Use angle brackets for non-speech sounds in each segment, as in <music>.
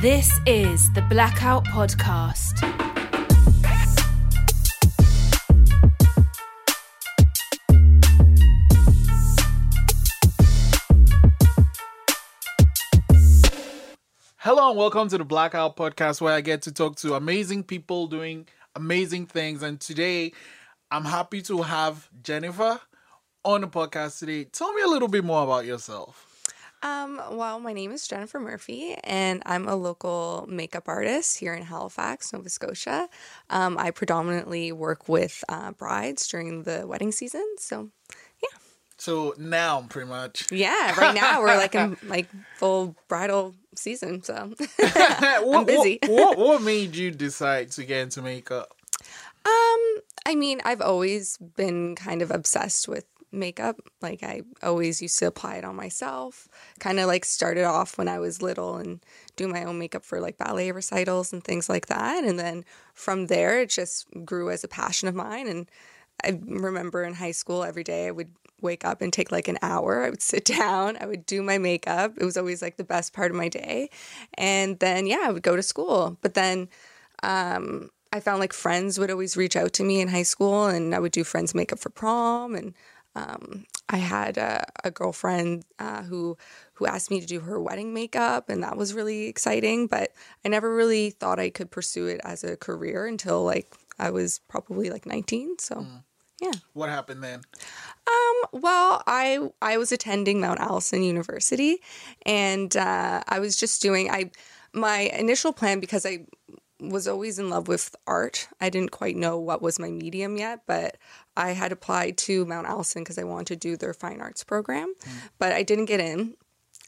This is the Blackout Podcast. Hello and welcome to the Blackout Podcast, where I get to talk to amazing people doing amazing things. And today, I'm happy to have Jennifer on the podcast today. Tell me a little bit more about yourself. Um, well, my name is Jennifer Murphy, and I'm a local makeup artist here in Halifax, Nova Scotia. Um, I predominantly work with uh, brides during the wedding season. So, yeah. So now, pretty much. yeah, right now we're like in <laughs> like full bridal season. So, <laughs> <laughs> I'm busy. What, what, what made you decide to get into makeup? Um, I mean, I've always been kind of obsessed with makeup. Like I always used to apply it on myself. Kind of like started off when I was little and do my own makeup for like ballet recitals and things like that. And then from there it just grew as a passion of mine and I remember in high school every day I would wake up and take like an hour. I would <laughs> sit down, I would do my makeup. It was always like the best part of my day. And then yeah, I would go to school. But then um I found like friends would always reach out to me in high school and I would do friends makeup for prom and um, I had a, a girlfriend uh, who who asked me to do her wedding makeup, and that was really exciting. But I never really thought I could pursue it as a career until like I was probably like 19. So yeah. What happened then? Um, well, I I was attending Mount Allison University, and uh, I was just doing I my initial plan because I was always in love with art. I didn't quite know what was my medium yet, but I had applied to Mount Allison because I wanted to do their fine arts program, but I didn't get in.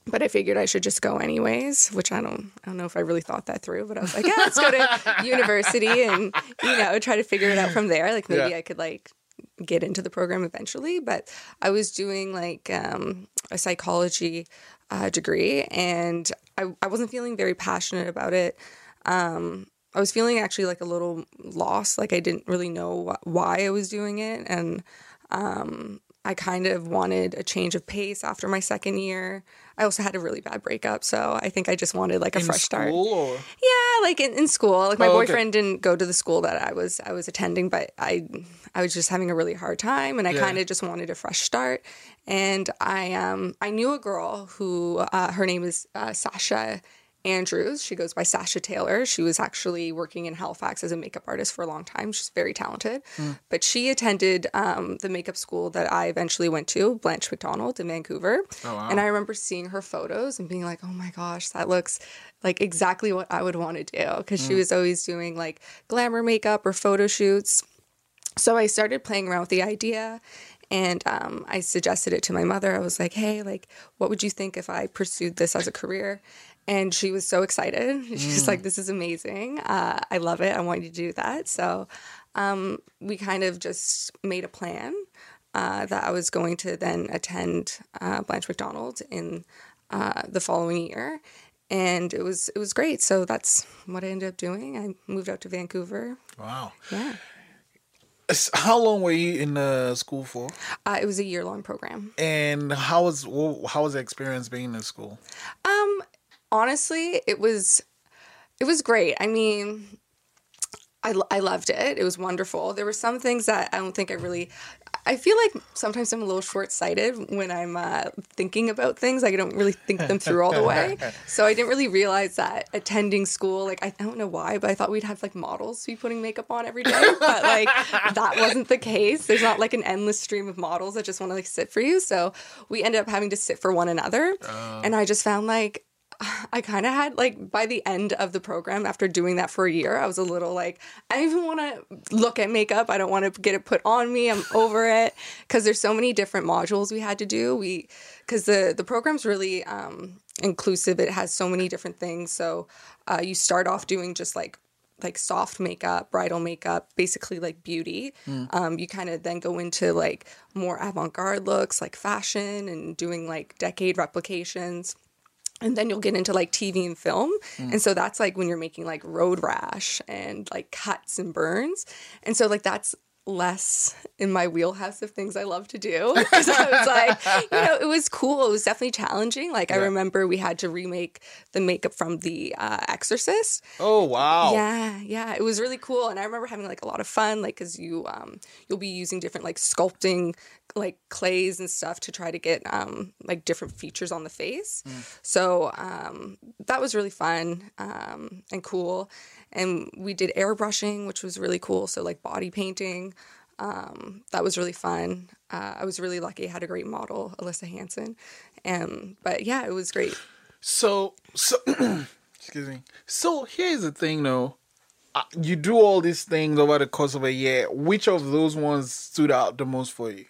But I figured I should just go anyways, which I don't I don't know if I really thought that through, but I was like, yeah, let's go to <laughs> university and you know, try to figure it out from there. Like maybe Yeah. I could like get into the program eventually, but I was doing like um, a psychology uh, degree and I, I wasn't feeling very passionate about it. Um, I was feeling actually like a little lost, like I didn't really know wh- why I was doing it. And um, I kind of wanted a change of pace after my second year. I also had a really bad breakup, so I think I just wanted like a In fresh start. school or Yeah, like in, in school. Like my Oh, okay. boyfriend didn't go to the school that I was I was attending, but I I was just having a really hard time and I Yeah. kind of just wanted a fresh start. And I um I knew a girl who uh, her name is uh, Sasha Andrews. She goes by Sasha Taylor. She was actually working in Halifax as a makeup artist for a long time. She's very talented. But she attended um, the makeup school that I eventually went to, Blanche Macdonald in Vancouver. Oh, wow. And I remember seeing her photos and being like, oh my gosh, that looks like exactly what I would want to do. Because she was always doing like glamour makeup or photo shoots. So I started playing around with the idea and um, I suggested it to my mother. I was like, hey, like, what would you think if I pursued this as a career? And she was so excited. <laughs> She's like, this is amazing. Uh, I love it. I want you to do that. So um, we kind of just made a plan uh, that I was going to then attend uh, Blanche Macdonald in uh, the following year. And it was it was great. So that's what I ended up doing. I moved out to Vancouver. wow. Yeah, How long were you in the school for? uh, it was a year long program. And how was how was the experience being in school? Um, honestly, it was it was great. I mean, I I loved it. It was wonderful. There were some things that I don't think I really. I feel like sometimes I'm a little short sighted when I'm uh, thinking about things. Like I don't really think them through all the way. <laughs> So I didn't really realize that attending school, like I, I don't know why, but I thought we'd have like models to be putting makeup on every day. But like <laughs> that wasn't the case. There's not like an endless stream of models that just want to like sit for you. So we ended up having to sit for one another. And I just found like I kind of had like by the end of the program after doing that for a year, I was a little like I don't even want to look at makeup. I don't want to get it put on me. I'm over it because there's so many different modules we had to do. We because the the program's really um, inclusive. It has so many different things. So uh, you start off doing just like like soft makeup, bridal makeup, basically like beauty. Um, you kind of then go into like more avant garde looks, like fashion, and doing like decade replications and then you'll get into like TV and film. And so that's like when you're making like road rash and like cuts and burns. And so like that's less in my wheelhouse of things I love to do. <laughs> Because I was like, you know, it was cool. It was definitely challenging. Like I remember we had to remake the makeup from The uh, Exorcist. Oh wow. Yeah, yeah, it was really cool, and I remember having like a lot of fun, like because you um you'll be using different like sculpting like clays and stuff to try to get um like different features on the face. So um that was really fun um and cool, and we did airbrushing, which was really cool. So like body painting. Um, that was really fun. Uh, I was really lucky. I had a great model, Alyssa Hansen. Um, but yeah, it was great. So so <clears throat> excuse me. So here's the thing though. Uh, you do all these things over the course of a year. Which of those ones stood out the most for you?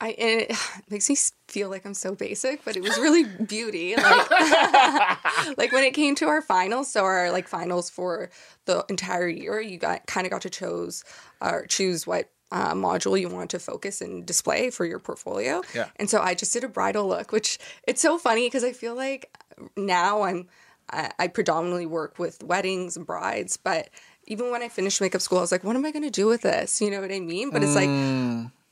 I it <sighs> makes me feel like I'm so basic, but it was really beauty. Like, <laughs> like when it came to our finals, so our like finals for the entire year, you got kind of got to choose or choose what uh, module you wanted to focus and display for your portfolio. Yeah. And so I just did a bridal look, which it's so funny because I feel like now I'm I, I predominantly work with weddings and brides, but even when I finished makeup school, I was like, what am I going to do with this? You know what I mean? But it's like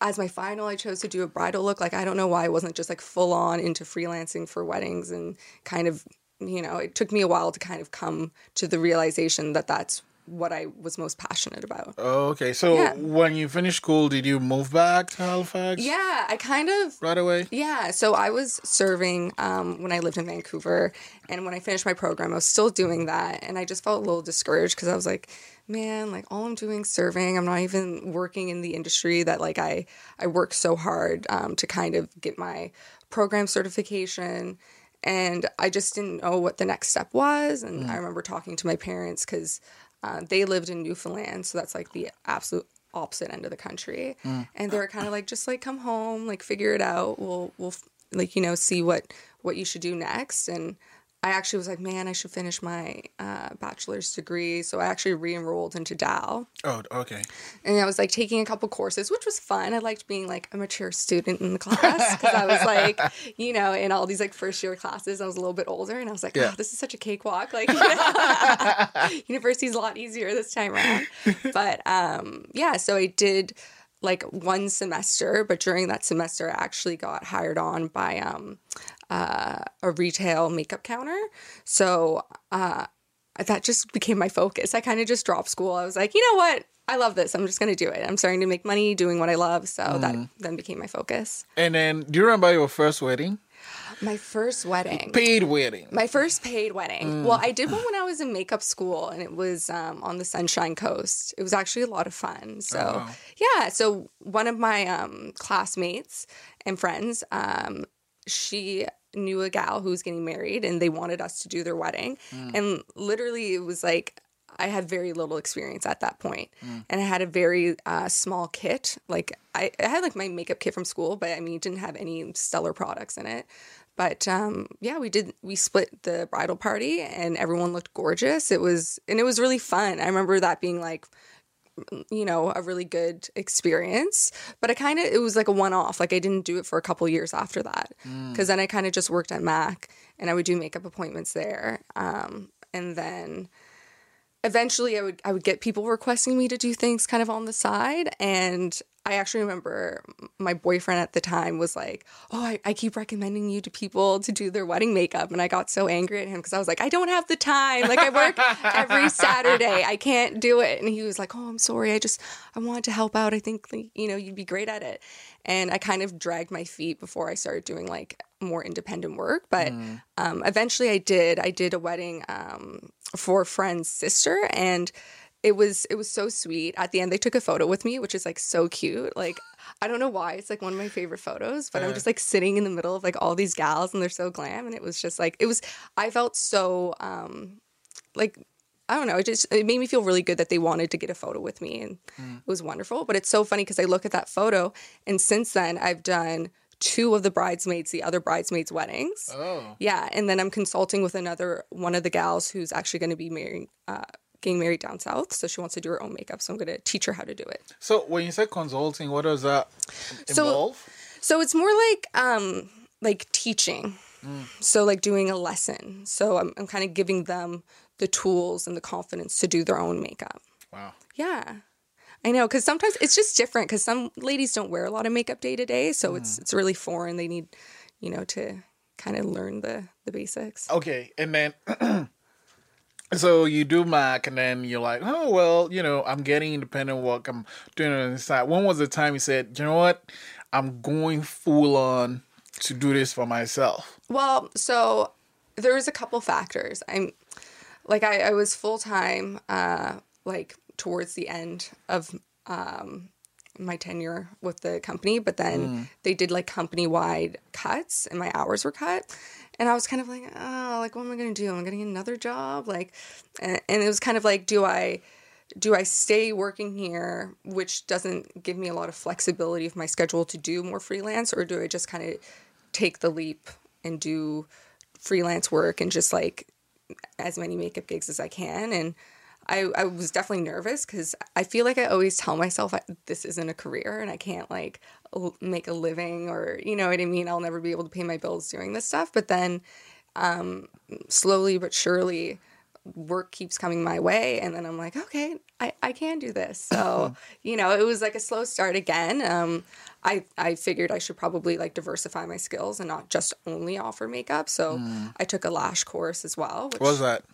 as my final, I chose to do a bridal look. Like, I don't know why I wasn't just like full on into freelancing for weddings and kind of, you know, it took me a while to kind of come to the realization that that's what I was most passionate about. Oh, okay. So Yeah. when you finished school, did you move back to Halifax Yeah, I kind of right away? Yeah, so I was serving um, when I lived in Vancouver, and when I finished my program, I was still doing that, and I just felt a little discouraged because I was like, man, like all I'm doing is serving. I'm not even working in the industry that like I I worked so hard um, to kind of get my program certification, and I just didn't know what the next step was. And I remember talking to my parents because uh, they lived in Newfoundland, so that's like the absolute opposite end of the country. And they were kind of like just like come home like figure it out. We'll we'll like you know see what what you should do next. And i actually was like man i should finish my uh, bachelor's degree so i actually re-enrolled into dal Oh, okay. and I was like taking a couple courses, which was fun. I liked being like a mature student in the <laughs> class because I was like, <laughs> you know, in all these like first year classes, I was a little bit older, and I was like, Yeah. oh, this is such a cakewalk. Like, <laughs> university's a lot easier this time around. But um, yeah, so I did like one semester, but during that semester, I actually got hired on by um, uh, a retail makeup counter. So uh, that just became my focus. I kind of just dropped school. I was like, you know what? I love this. I'm just going to do it. I'm starting to make money doing what I love. So that then became my focus. And then, do you remember your first wedding? My first wedding. Paid wedding. My first paid wedding. Well, I did one when I was in makeup school, and it was um, on the Sunshine Coast. It was actually a lot of fun. So, wow. yeah. So one of my um, classmates and friends, um, she knew a gal who was getting married, and they wanted us to do their wedding. And literally, it was like I had very little experience at that point. and I had a very uh, small kit. Like I, I had like my makeup kit from school, but I mean, it didn't have any stellar products in it. But um, yeah, we did. We split the bridal party, and everyone looked gorgeous. It was, and it was really fun. I remember that being like, you know, a really good experience. But I kind of, it was like a one off. Like I didn't do it for a couple years after that, because then I kind of just worked at Mac, and I would do makeup appointments there. Um, and then eventually I would I would get people requesting me to do things kind of on the side and I actually remember my boyfriend at the time was like, Oh, I, I keep recommending you to people to do their wedding makeup. And I got so angry at him because I was like, I don't have the time. Like, I work every <laughs> Saturday. I can't do it. And he was like, Oh, I'm sorry. I just, I wanted to help out. I think, like, you know, you'd be great at it. And I kind of dragged my feet before I started doing like more independent work. But um, eventually I did. I did a wedding um, for a friend's sister. And it was it was so sweet. At the end, they took a photo with me, which is like so cute. Like I don't know why it's like one of my favorite photos, but I'm just like sitting in the middle of like all these gals, and they're so glam, and it was just like it was. I felt so um like I don't know. It just it made me feel really good that they wanted to get a photo with me, and it was wonderful. But it's so funny because I look at that photo, and since then I've done two of the bridesmaids, the other bridesmaids' weddings. Oh. Yeah, and then I'm consulting with another one of the gals who's actually going to be marrying, uh, getting married down south. So she wants to do her own makeup. So I'm going to teach her how to do it. So when you say consulting, what does that So- involve? So it's more like um like teaching. So like doing a lesson. So I'm I'm kind of giving them the tools and the confidence to do their own makeup. wow. Yeah. I know because sometimes it's just different because some ladies don't wear a lot of makeup day to day, so it's it's really foreign. They need, you know, to kind of learn the the basics. Okay, and then <clears throat> so you do Mac, and then you're like, oh well, you know, I'm getting independent work. I'm doing it on the side. When was the time you said, you know what, I'm going full on to do this for myself? Well, so there was a couple factors. I'm like I, I was full time, uh, like towards the end of um, my tenure with the company, but then they did like company wide cuts, and my hours were cut. And I was kind of like, oh, like what am I gonna do? Am I getting another job? Like, and, it was kind of like, do I? do I stay working here, which doesn't give me a lot of flexibility of my schedule to do more freelance, or do I just kind of take the leap and do freelance work and just like as many makeup gigs as I can? And I, I was definitely nervous because I feel like I always tell myself I, this isn't a career and I can't like make a living or you know what I mean. I'll never be able to pay my bills doing this stuff. But then um, slowly but surely work keeps coming my way and then i'm like okay i, I can do this so <laughs> you know it was like a slow start again um, I, I figured i should probably like diversify my skills and not just only offer makeup so i took a lash course as well which, What was that?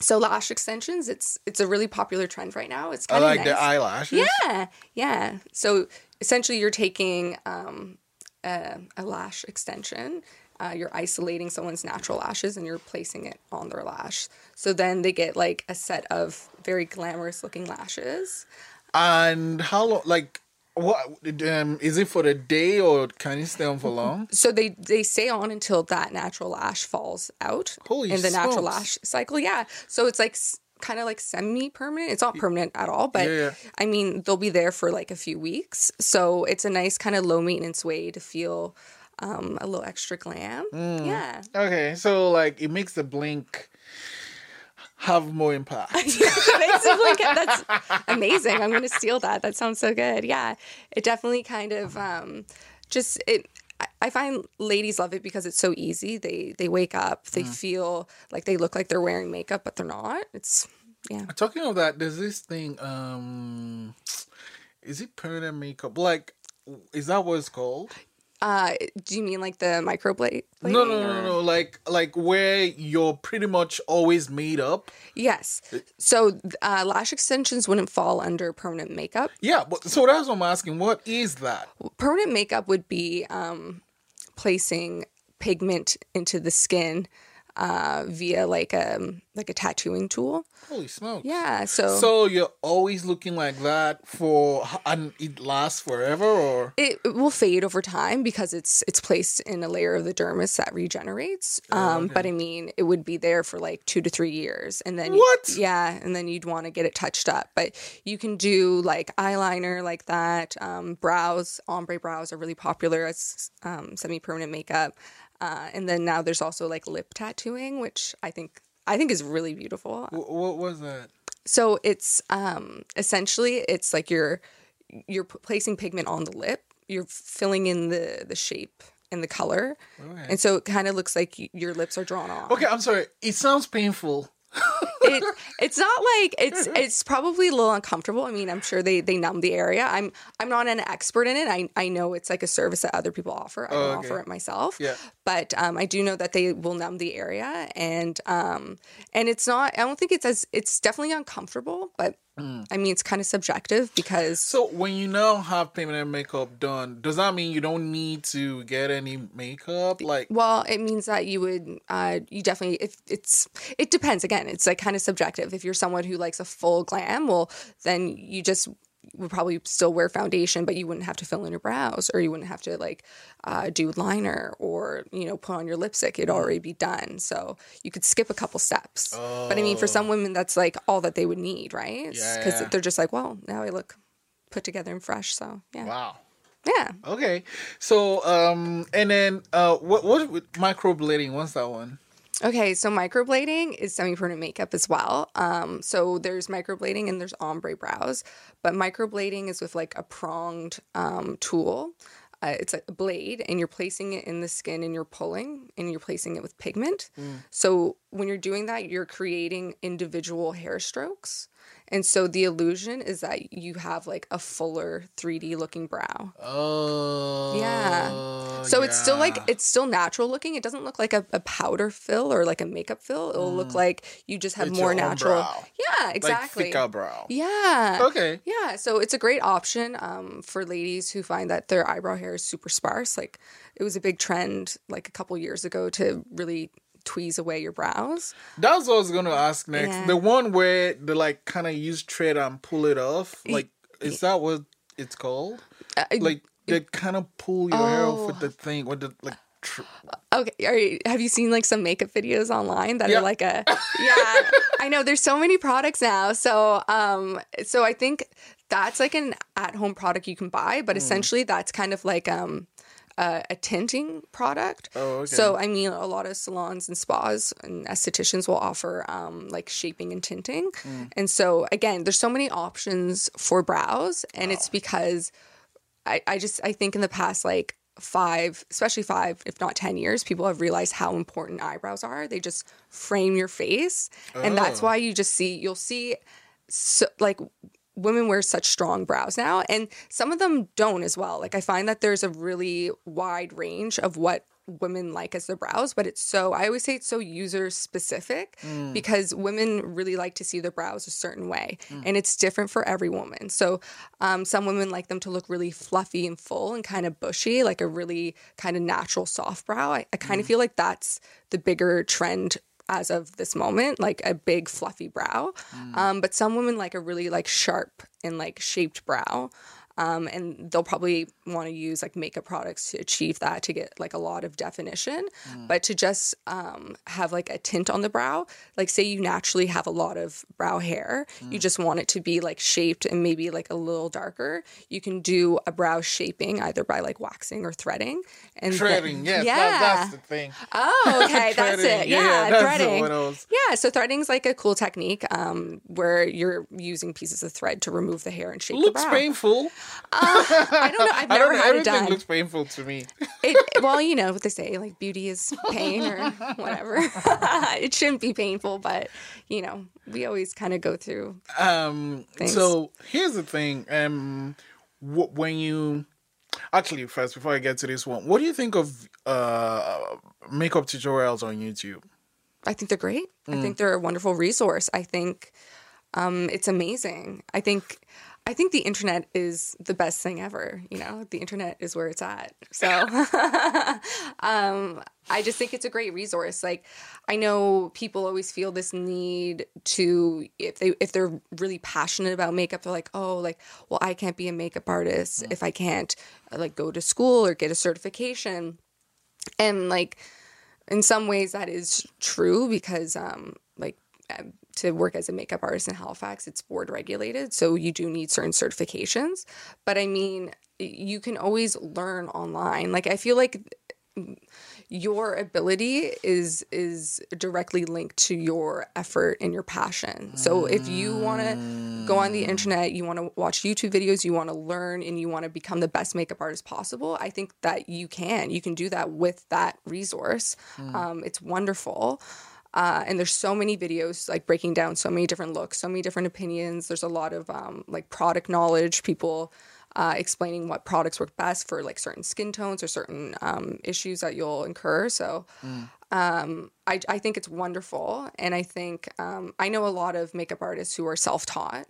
so lash extensions it's it's a really popular trend right now it's I kind of like nice. the eyelashes. Yeah, yeah. So essentially, you're taking um, a, a lash extension. Uh, you're isolating someone's natural lashes and you're placing it on their lash. So then they get like a set of very glamorous looking lashes. And how long? Like, what? Um, is it for the day or can you stay on for long? So they they stay on until that natural lash falls out Holy in the natural lash cycle. Yeah. So it's like kind of like semi permanent. It's not permanent at all, but Yeah, yeah. I mean they'll be there for like a few weeks. So it's a nice kind of low maintenance way to feel um, a little extra glam. Mm. Yeah. Okay, so like it makes the blink have more impact. Makes it like that's amazing. I'm gonna steal that. That sounds so good. Yeah, it definitely kind of um, just it. I- find ladies love it because it's so easy. They they wake up, they feel like they look like they're wearing makeup, but they're not. It's yeah. Talking of that, there's this thing. Um, is it permanent makeup? Like, is that what it's called? Uh, do you mean like the microblade? No, no, no, no, no. Like, like where you're pretty much always made up. Yes. So uh, lash extensions wouldn't fall under permanent makeup. Yeah, but so that's what I'm asking. What is that? Permanent makeup would be um, placing pigment into the skin uh, via like a like a tattooing tool. Holy smokes! Yeah. So, So you're always looking like that for, and it lasts forever, or it, it will fade over time because it's it's placed in a layer of the dermis that regenerates. Um, But I mean, it would be there for like two to three years, and then you- What? yeah, and then you'd want to get it touched up. But you can do like eyeliner like that. Um, brows, ombre brows are really popular as um, semi permanent makeup. Uh, and then now there's also like lip tattooing, which I think I think is really beautiful. Wh- what was that? So it's um essentially it's like you're you're p- placing pigment on the lip. You're filling in the the shape and the color, Okay. and so it kind of looks like y- your lips are drawn on. Okay, I'm sorry. It sounds painful. <laughs> It, it's not like it's <laughs> it's probably a little uncomfortable. I mean, I'm sure they they numb the area. I'm I'm not an expert in it. I I know it's like a service that other people offer. I don't Oh, okay. offer it myself. Yeah. But um, I do know that they will numb the area, and um, and it's not. I don't think it's as. It's definitely uncomfortable, but Mm. I mean, it's kind of subjective because So when you now have permanent makeup done, does that mean you don't need to get any makeup? Like, Well, it means that you would, uh, you definitely, if it's, it depends. Again, it's like kind of subjective. If you're someone who likes a full glam, well, then you just would probably still wear foundation, but you wouldn't have to fill in your brows or you wouldn't have to like uh, do liner or, you know, put on your lipstick. It'd already be done. So you could skip a couple steps. But I mean, for some women, that's like all that they would need, right? Yeah, Because yeah. they're just like, well, now I look put together and fresh. So yeah. wow. Yeah. Okay. So, um, and then, uh, what, what microblading? What's that one? Okay, so microblading is semi-permanent makeup as well. Um, so there's microblading and there's ombre brows, but microblading is with like a pronged um, tool. Uh, it's a blade, and you're placing it in the skin, and you're pulling, and you're placing it with pigment. So when you're doing that, you're creating individual hair strokes, And so the illusion is that you have like a fuller 3D looking brow. Oh. Yeah. So it's still like it's still natural looking. It doesn't look like a, a powder fill or like a makeup fill. It'll look like you just have Mm. It's more natural. brow. Yeah, like exactly. thicker brow. Yeah. Okay. Yeah, so it's a great option um, for ladies who find that their eyebrow hair is super sparse. Like it was a big trend like a couple years ago to really tweeze away your brows. That's what I was gonna ask next. Yeah. The one where they like kind of use thread and pull it off. Like, is that what it's called? Uh, Like they kind of pull your hair off Oh. with the thing with the like. Tr- Okay, are you, have you seen like some makeup videos online that Yeah. are like a <laughs> yeah? I know there's so many products now. So um, so I think that's like an at-home product you can buy, but essentially that's kind of like um. A, a tinting product. Oh, okay. So I mean, a lot of salons and spas and estheticians will offer um, like shaping and tinting. Hmm. And so again, there's so many options for brows, and it's because I, I just I think in the past like five, especially five, if not ten years, people have realized how important eyebrows are. They just frame your face, and that's Oh. why you just see you'll see so, like women wear such strong brows now, and some of them don't as well. Like I find that there's a really wide range of what women like as their brows, but it's so I always say it's so user specific mm. because women really like to see their brows a certain way, mm. and it's different for every woman. So um, some women like them to look really fluffy and full and kind of bushy, like a really kind of natural soft brow. I, I kind of mm. feel like that's the bigger trend as of this moment, like a big fluffy brow. Um, but some women like a really like sharp and like shaped brow. Um, and they'll probably want to use like makeup products to achieve that to get like a lot of definition. But to just um, have like a tint on the brow, like say you naturally have a lot of brow hair, you just want it to be like shaped and maybe like a little darker. You can do a brow shaping either by like waxing or threading. And then- threading, yes, yeah. that, that's the thing. Oh, <laughs> okay, that's it. yeah, Yeah, threading. one I was- Yeah, so threading's like a cool technique um, where you're using pieces of thread to remove the hair and shape Looks the brow. painful. I don't know. I've I never don't know. had it Everything done. looks painful to me. It, well, you know what they say, like beauty is pain or <laughs> whatever. <laughs> it shouldn't be painful, but you know, we always kind of go through. Um. Thanks. So here's the thing. Um, wh- when you actually first before I get to this one, what do you think of uh makeup tutorials on YouTube? I think they're great. Mm. I think they're a wonderful resource. I think um, it's amazing. I think I think the internet is the best thing ever. You know, the internet is where it's at. So <laughs> um, I just think it's a great resource. Like I know people always feel this need to if they if they're really passionate about makeup, they're like, oh, like well, I can't be a makeup artist if I can't like go to school or get a certification, and like in some ways that is true because um like to work as a makeup artist in Halifax it's board regulated so you do need certain certifications but I mean you can always learn online like I feel like your ability is is directly linked to your effort and your passion. So if you want to go on the internet, you want to watch YouTube videos, you want to learn and you want to become the best makeup artist possible, I think that you can. You can do that with that resource. Um, it's wonderful. Uh, and there's so many videos like breaking down so many different looks, so many different opinions. There's a lot of um, like product knowledge, people uh, explaining what products work best for like certain skin tones or certain um, issues that you'll incur. So um, I, I think it's wonderful. And I think um, I know a lot of makeup artists who are self taught,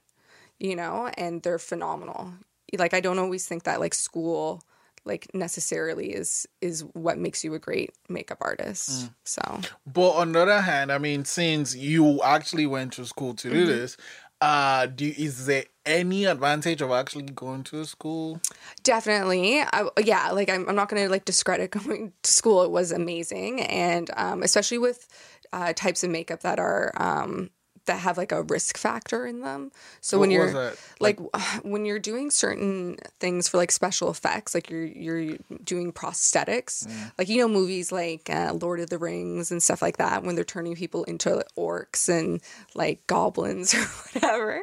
you know, and they're phenomenal. Like, I don't always think that like school like necessarily is is what makes you a great makeup artist so But on the other hand, I mean, since you actually went to school to do Mm-hmm. this, uh, do you, is there any advantage of actually going to a school? Definitely. I, yeah, like I'm, I'm not going to like discredit <laughs> going to school. It was amazing. And um, especially with uh, types of makeup that are, um, that have like a risk factor in them. So when you're that? like <sighs> when you're doing certain things for like special effects, like you're you're doing prosthetics, like you know movies like uh, Lord of the Rings and stuff like that, when they're turning people into orcs and like goblins <laughs> or whatever.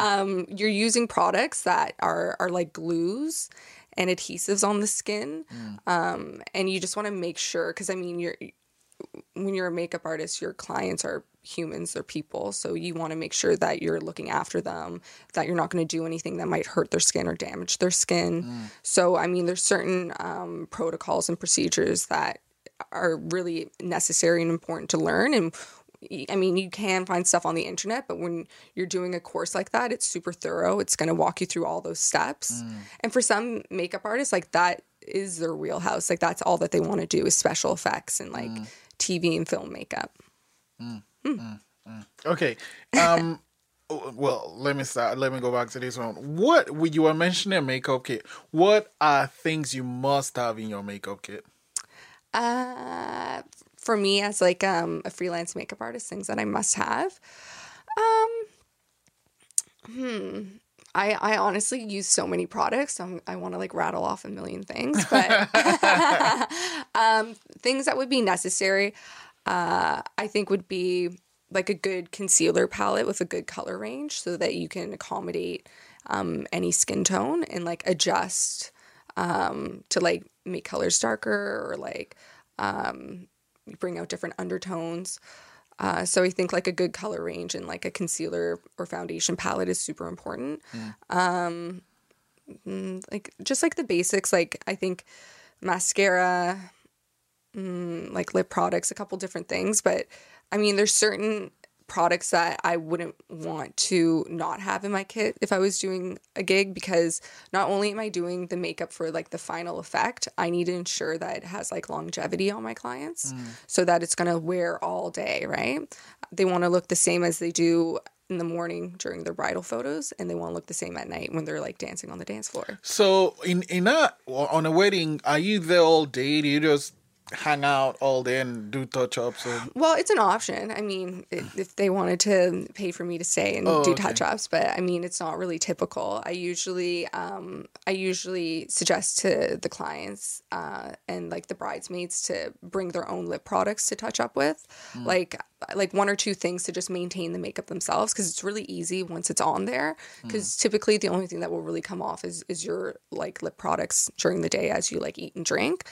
Um, you're using products that are are like glues and adhesives on the skin, um, and you just want to make sure because I mean you're when you're a makeup artist, your clients are humans, they're people. So you want to make sure that you're looking after them, that you're not going to do anything that might hurt their skin or damage their skin. Mm. So, I mean, there's certain um, protocols and procedures that are really necessary and important to learn. And I mean, you can find stuff on the internet, but when you're doing a course like that, it's super thorough. It's going to walk you through all those steps. Mm. And for some makeup artists, like that is their wheelhouse. Like that's all that they want to do is special effects and like mm. TV and film makeup. Okay. Um. <laughs> well, let me start. Let me go back to this one. What you were mentioning a makeup kit? What are things you must have in your makeup kit? Uh, for me as like um a freelance makeup artist, things that I must have. Um, hmm. I, I honestly use so many products. So I want to like rattle off a million things, but <laughs> <laughs> things that would be necessary, uh, I think would be like a good concealer palette with a good color range, so that you can accommodate um, any skin tone and like adjust um, to like make colors darker or like um, bring out different undertones. Uh, so I think like a good color range and like a concealer or foundation palette is super important. Um, mm, like just like the basics, like I think mascara, mm, like lip products, a couple different things. But I mean, there's certain products that I wouldn't want to not have in my kit if I was doing a gig because not only am I doing the makeup for like the final effect, I need to ensure that it has like longevity on my clients so that it's going to wear all day, right? They want to look the same as they do in the morning during their bridal photos and they want to look the same at night when they're like dancing on the dance floor. So in in a on a wedding, are you there all day? Do you just hang out all day and do touch ups? Well, it's an option. I mean, if they wanted to pay for me to stay and Oh, do okay. touch ups, but I mean, it's not really typical. I usually, um, I usually suggest to the clients uh, and like the bridesmaids to bring their own lip products to touch up with, Mm. like like one or two things to just maintain the makeup themselves because it's really easy once it's on there. Because typically, the only thing that will really come off is is your like lip products during the day as you like eat and drink.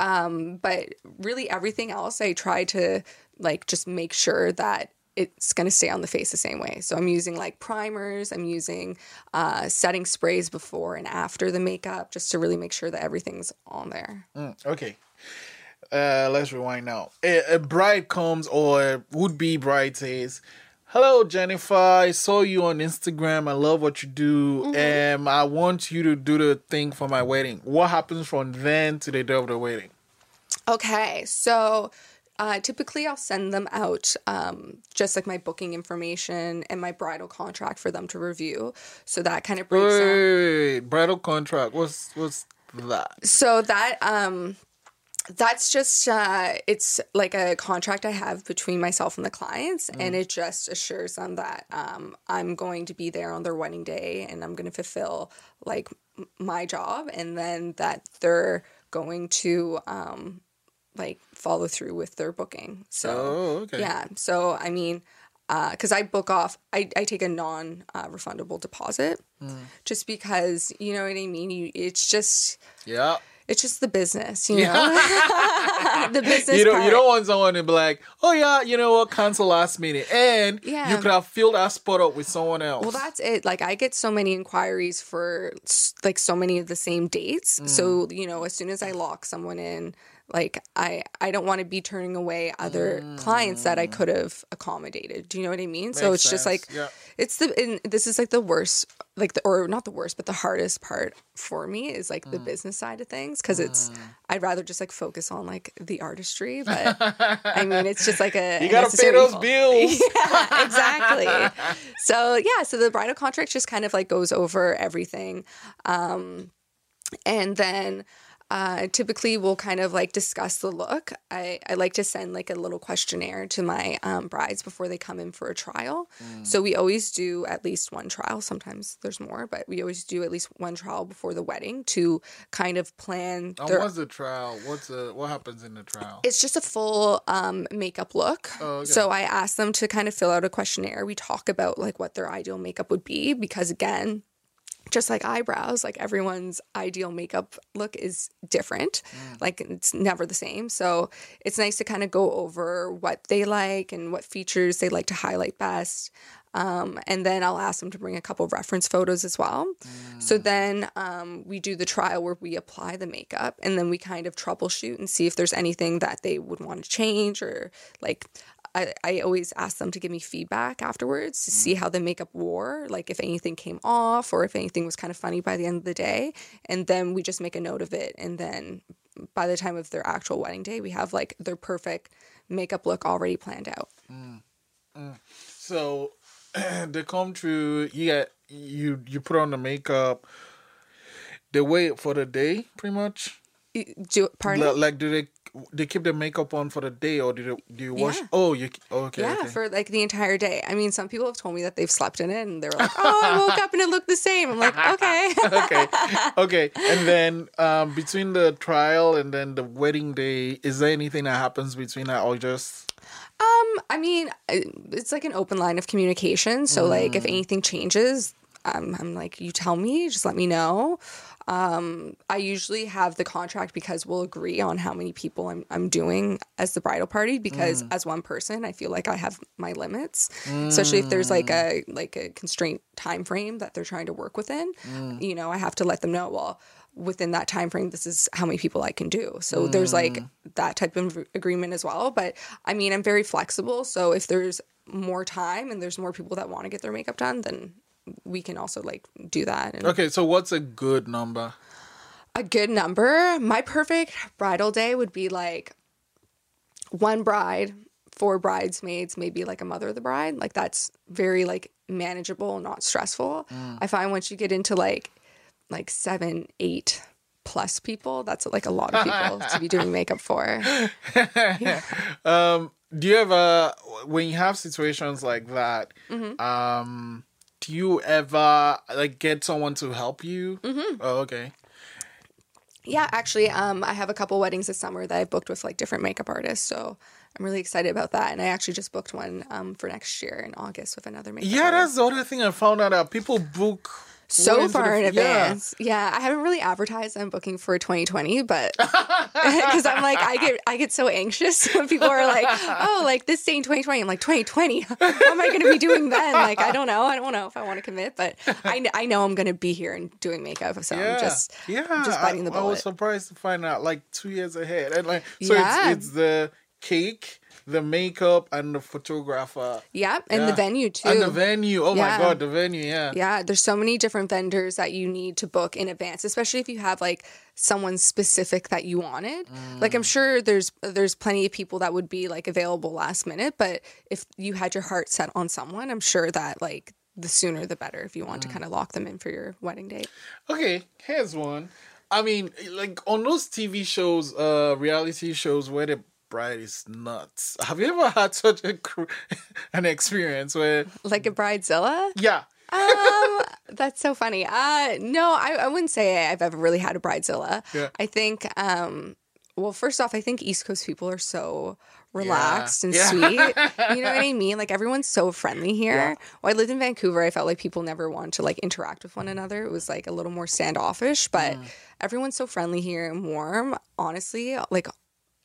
Um, but really, everything else, I try to like just make sure that it's going to stay on the face the same way. So I'm using like primers, I'm using uh, setting sprays before and after the makeup just to really make sure that everything's on there. Mm, okay. Uh, let's rewind now. A, a bride comes or would be bride says, "Hello, Jennifer. I saw you on Instagram. I love what you do. Um, I want you to do the thing for my wedding. What happens from then to the day of the wedding? Okay, so uh, typically I'll send them out um, just like my booking information and my bridal contract for them to review. So that kind of breaks wait, wait, wait. bridal contract. What's what's that? So that um that's just uh it's like a contract I have between myself and the clients and it just assures them that um I'm going to be there on their wedding day and I'm going to fulfill like m- my job and then that they're going to um like follow through with their booking. So Oh, okay. yeah. So I mean, because I book off, I, I take a non uh, refundable deposit, Mm. just because you know what I mean. You, it's just Yeah. It's just the business, you know, <laughs> the business. You don't part. you don't want someone to be like, oh yeah, you know what, cancel last minute, and Yeah. you could have filled that spot up with someone else. Well, that's it. Like I get so many inquiries for like so many of the same dates. So mm. you know, as soon as I lock someone in, like I I don't want to be turning away other clients that I could have accommodated. Do you know what I mean? so Makes it's just like Yeah. it's the this is like the worst, like the or not the worst, but the hardest part for me is like Mm. the business side of things because it's I'd rather just like focus on like the artistry, but I mean <laughs> it's just like a you gotta pay those evil. bills. <laughs> yeah, exactly. <laughs> so yeah, so the bridal contract just kind of like goes over everything, um, and then uh, typically we'll kind of like discuss the look. I, I like to send like a little questionnaire to my um, brides before they come in for a trial. So we always do at least one trial. Sometimes there's more, but we always do at least one trial before the wedding to kind of plan their what's the trial? What's the what happens in the trial? it's just a full um, makeup look. Oh, okay. So I ask them to kind of fill out a questionnaire. We talk about like what their ideal makeup would be because again, just like eyebrows, like everyone's ideal makeup look is different. Like it's never the same. So it's nice to kind of go over what they like and what features they like to highlight best. Um, and then I'll ask them to bring a couple of reference photos as well. So then um, we do the trial where we apply the makeup and then we kind of troubleshoot and see if there's anything that they would want to change or like. I, I always ask them to give me feedback afterwards to see mm. how the makeup wore, like if anything came off or if anything was kind of funny by the end of the day. And then we just make a note of it. And then by the time of their actual wedding day, we have like their perfect makeup look already planned out. Mm, mm. So <clears throat> they come through. You get you you put on the makeup. They wait for the day, pretty much. Do pardon? Like, like, do they they keep the makeup on for the day, or do they, do you wash? Yeah. Oh, you oh, okay. yeah, okay. for like the entire day. I mean, some people have told me that they've slept in it and they're like, "Oh, I woke up and it looked the same." I'm like, "Okay." <laughs> <laughs> okay, okay. And then um, between the trial and then the wedding day, is there anything that happens between that, or just Um, I mean, it's like an open line of communication. So, like, Mm. if anything changes, um, I'm like, you tell me, just let me know. Um, I usually have the contract because we'll agree on how many people I'm, I'm doing as the bridal party because Mm. as one person, I feel like I have my limits, especially if there's like a Mm. like a constraint time frame that they're trying to work within. Mm. You know, I have to let them know. Well, within that time frame, this is how many people I can do. So there's like Mm. that type of agreement as well. But I mean, I'm very flexible. So if there's more time and there's more people that want to get their makeup done, then we can also like do that. And okay? So what's a good number? a good number. My perfect bridal day would be like one bride, four bridesmaids, maybe like a mother of the bride. Like that's very like manageable, not stressful. I find once you get into like like seven, eight plus people, that's like a lot of people <laughs> to be doing makeup for. <laughs> Um, do you ever when you have situations like that? Mm-hmm. Um, do you ever like get someone to help you? Mm-hmm. Oh, okay. Yeah, actually, um, I have a couple weddings this summer that I've booked with like different makeup artists. So I'm really excited about that. And I actually just booked one um, for next year in August with another makeup Yeah, artist. that's the other thing I found out that people book so far in advance. Yeah. I haven't really advertised I'm booking for 2020, but <laughs> because I'm like I get I get so anxious <laughs> when people are like, oh, like this day in 2020. I'm like 2020. What am I going to be doing then? Like I don't know. I don't know if I want to commit, but I, I know I'm going to be here and doing makeup. So Yeah, I'm just yeah. I'm just biting the I, I was surprised to find out like two years ahead, and like so Yeah. it's it's the cake, the makeup, and the photographer, yeah, and Yeah. the venue too. and the venue. Oh Yeah. my god, the venue, yeah. Yeah, there's so many different vendors that you need to book in advance, especially if you have like someone specific that you wanted. Like I'm sure there's there's plenty of people that would be like available last minute, but if you had your heart set on someone, I'm sure that like the sooner the better if you want to kind of lock them in for your wedding date. Okay, here's one. I mean, like on those TV shows, uh, reality shows where the bride is nuts. Have you ever had such a <laughs> an experience where, Like a bridezilla? yeah, um, <laughs> that's so funny. Uh, no, I, I wouldn't say I've ever really had a bridezilla. Yeah. I think, um, well, first off, I think East Coast people are so relaxed and Yeah. sweet. You know what I <laughs> mean? Like everyone's so friendly here. When I lived in Vancouver, I felt like people never wanted to like interact with one another. It was like a little more standoffish, but Mm. everyone's so friendly here and warm. Honestly, like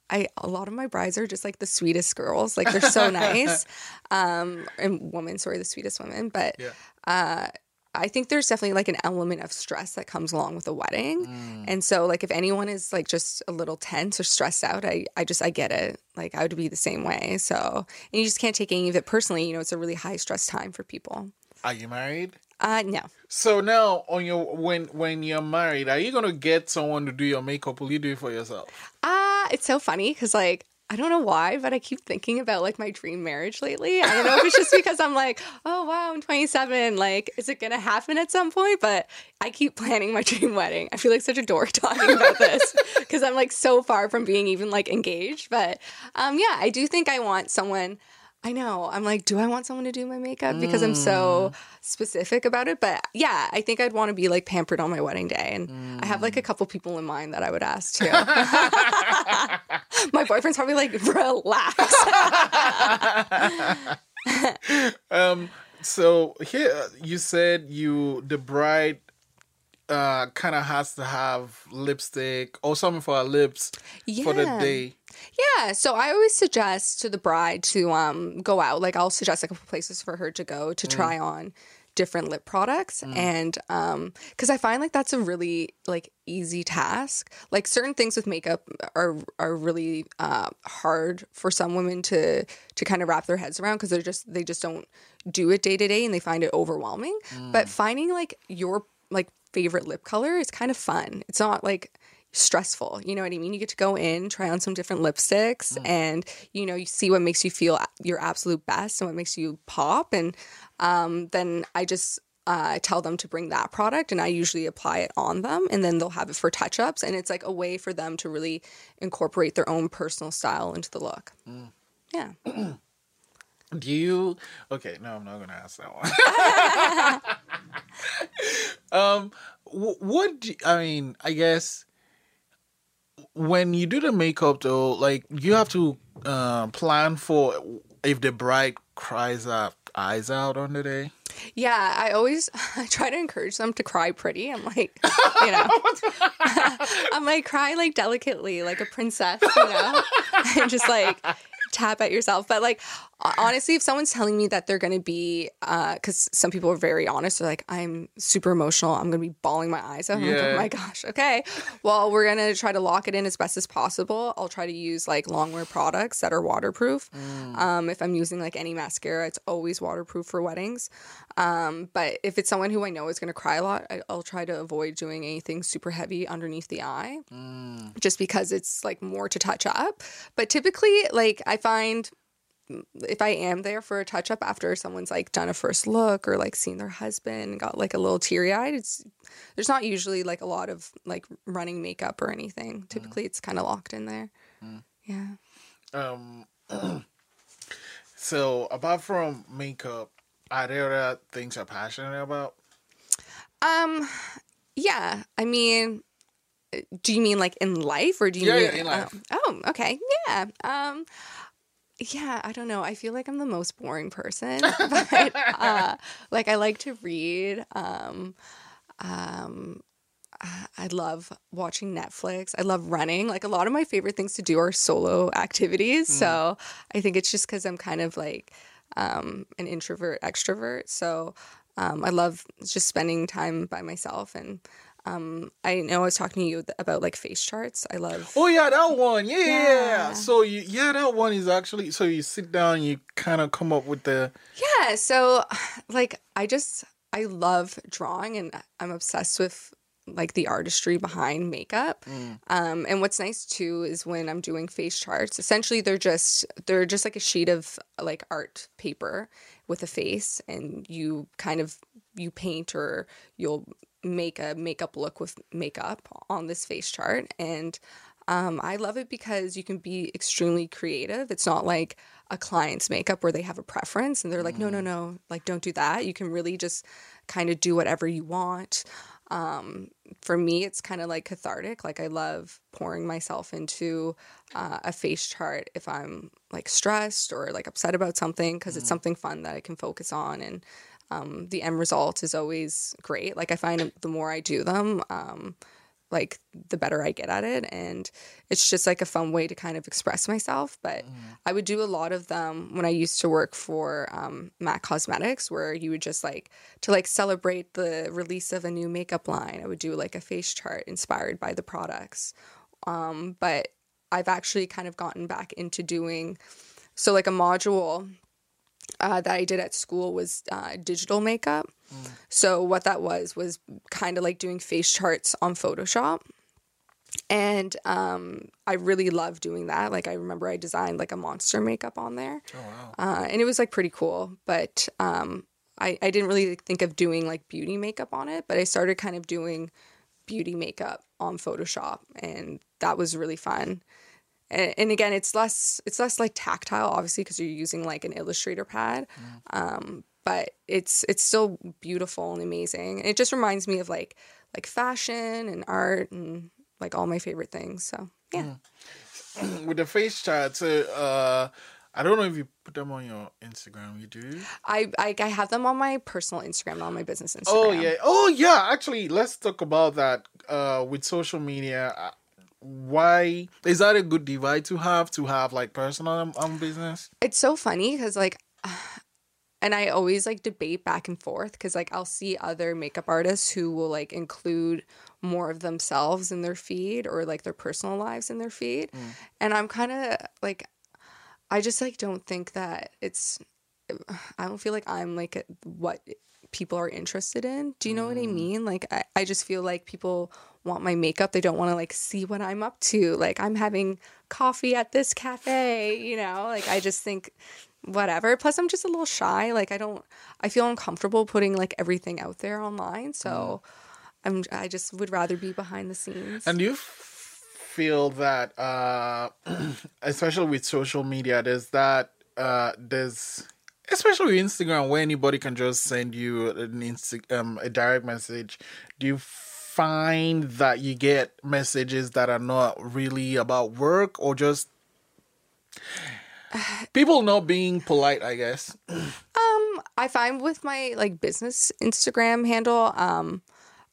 I a lot of my brides are just like the sweetest girls. Like they're so nice. <laughs> Um and women, sorry, the sweetest women. But Yeah. uh I think there's definitely like an element of stress that comes along with a wedding. Mm. And so like if anyone is like just a little tense or stressed out, I I just I get it. Like I would be the same way. So and you just can't take any of it personally. You know, it's a really high stress time for people. are you married? Uh no. So now on your when when you're married, are you gonna get someone to do your makeup? Or will you do it for yourself? Ah, it's so funny because like I don't know why, but I keep thinking about like my dream marriage lately. I don't know if it's just because I'm like, oh wow, I'm 27. Like, is it gonna happen at some point? But I keep planning my <laughs> dream wedding. I feel like such a dork <laughs> talking about this <laughs> because I'm like so far from being even like engaged. But um, yeah, I do think I want someone. I know. I'm like, do I want someone to do my makeup because I'm so mm. specific about it? But yeah, I think I'd want to be like pampered on my wedding day, and I have like a mm. couple people in mind that I would ask <laughs> too. my boyfriend's probably like, relax. <laughs> Um. So here uh, you said you the bride uh kind of has to have lipstick or something for her lips for the day. Yeah, so I always suggest to the bride to um go out. Like I'll suggest a couple places for her to go to try on different lip products and um cuz I find like that's a really like easy task. Like certain things with makeup are are really uh hard for some women to to kind of wrap their heads around cuz they're just they just don't do it day to day and they find it overwhelming. But finding like your like favorite lip color is kind of fun. It's not like stressful. You know what I mean? You get to go in, try on some different lipsticks, and you know, you see what makes you feel your absolute best and what makes you pop. And um, then I just uh, tell them to bring that product, and I usually apply it on them, and then they'll have it for touch ups. And it's like a way for them to really incorporate their own personal style into the look. Yeah. <clears throat> Do you? Okay, no, I'm not gonna ask that one. <laughs> um, wh- what? Do, I mean, I guess when you do the makeup, though, like you have to uh, plan for if the bride cries out eyes out on the day. Yeah, I always <laughs> I try to encourage them to cry pretty. I'm like, you know, <laughs> I'm like cry like delicately, like a princess, you know, and just like tap at yourself. But like honestly, if someone's telling me that they're gonna be, uh, because some people are very honest, they're like, I'm super emotional. I'm gonna be bawling my eyes out. I'm like, oh my gosh, okay. Well, we're gonna try to lock it in as best as possible. I'll try to use like longwear products that are waterproof. Um, if I'm using like any mascara, it's always waterproof for weddings. Um, but if it's someone who I know is going to cry a lot, I, I'll try to avoid doing anything super heavy underneath the eye, just because it's like more to touch up. But typically, like I find mm, if I am there for a touch up after someone's like done a first look or like seen their husband and got like a little teary eyed, it's there's not usually like a lot of like running makeup or anything. Typically, it's kind of locked in there. Yeah. Um, <clears throat> so apart from makeup, are there other things you're passionate about? Um, yeah. I mean, do you mean like in life or do you Yeah, mean yeah, in life. Oh, oh, okay. Yeah. Um, yeah, I don't know. I feel like I'm the most boring person, <laughs> but uh, like I like to read. Um, um, I love watching Netflix. I love running. Like a lot of my favorite things to do are solo activities. So I think it's just because I'm kind of like um, an introvert extrovert. So um, I love just spending time by myself. And um, I know I was talking to you about like face charts. I love. Oh yeah, that one. Yeah, yeah. So you, yeah, that one is actually. So you sit down, you kind of come up with the. Yeah, so <sighs> like I just I love drawing and I'm obsessed with like the artistry behind makeup. Um, and what's nice too is when I'm doing face charts, essentially they're just they're just like a sheet of like art paper with a face and you kind of you paint or you'll make a makeup look with makeup on this face chart and um, I love it because you can be extremely creative. It's not like a client's makeup where they have a preference and they're like, no, no, no, like don't do that. You can really just kind of do whatever you want. Um, for me, it's kind of like cathartic. Like I love pouring myself into uh, a face chart if I'm like stressed or like upset about something because it's something fun that I can focus on and. Um, the end result is always great. Like I find the more I do them, um, like the better I get at it. And it's just like a fun way to kind of express myself. But I would do a lot of them when I used to work for um, MAC Cosmetics, where you would just like to like celebrate the release of a new makeup line. I would do like a face chart inspired by the products. Um, but I've actually kind of gotten back into doing so like a module uh, that I did at school was uh, digital makeup. So what that was was kind of like doing face charts on Photoshop. And um, I really love doing that. Like I remember I designed like a monster makeup on there, Oh wow. uh, and it was like pretty cool. But um, I I didn't really think of doing like beauty makeup on it, but I started kind of doing beauty makeup on Photoshop, and that was really fun. And, and again, it's less it's less like tactile, obviously, because you're using like an Illustrator pad. Um, but it's it's still beautiful and amazing. And it just reminds me of like like fashion and art and like all my favorite things. So yeah. <clears throat> With the face chart, so uh, I don't know if you put them on your Instagram. You do? I, I I have them on my personal Instagram, not on my business Instagram. Oh yeah. Oh yeah. Actually, let's talk about that. Uh, with social media, why is that a good divide to have? To have like personal and um, business? It's so funny because like, <sighs> and I always like debate back and forth because like I'll see other makeup artists who will like include more of themselves in their feed or like their personal lives in their feed, mm. and I'm kind of like, I just like don't think that it's. <sighs> I don't feel like I'm like what people are interested in. Do you know what I mm. mean? Like I, I just feel like people want my makeup. They don't want to like see what I'm up to. Like I'm having coffee at this cafe, you know? Like I just think whatever. Plus I'm just a little shy. Like I don't I feel uncomfortable putting like everything out there online. So I'm I just would rather be behind the scenes. And do you feel that, uh, <clears throat> especially with social media, there's that, uh, there's, especially with Instagram, where anybody can just send you an Insta- um, a direct message. Do you find that you get messages that are not really about work or just <sighs> people not being polite? I guess. Um, I find with my like business Instagram handle, um,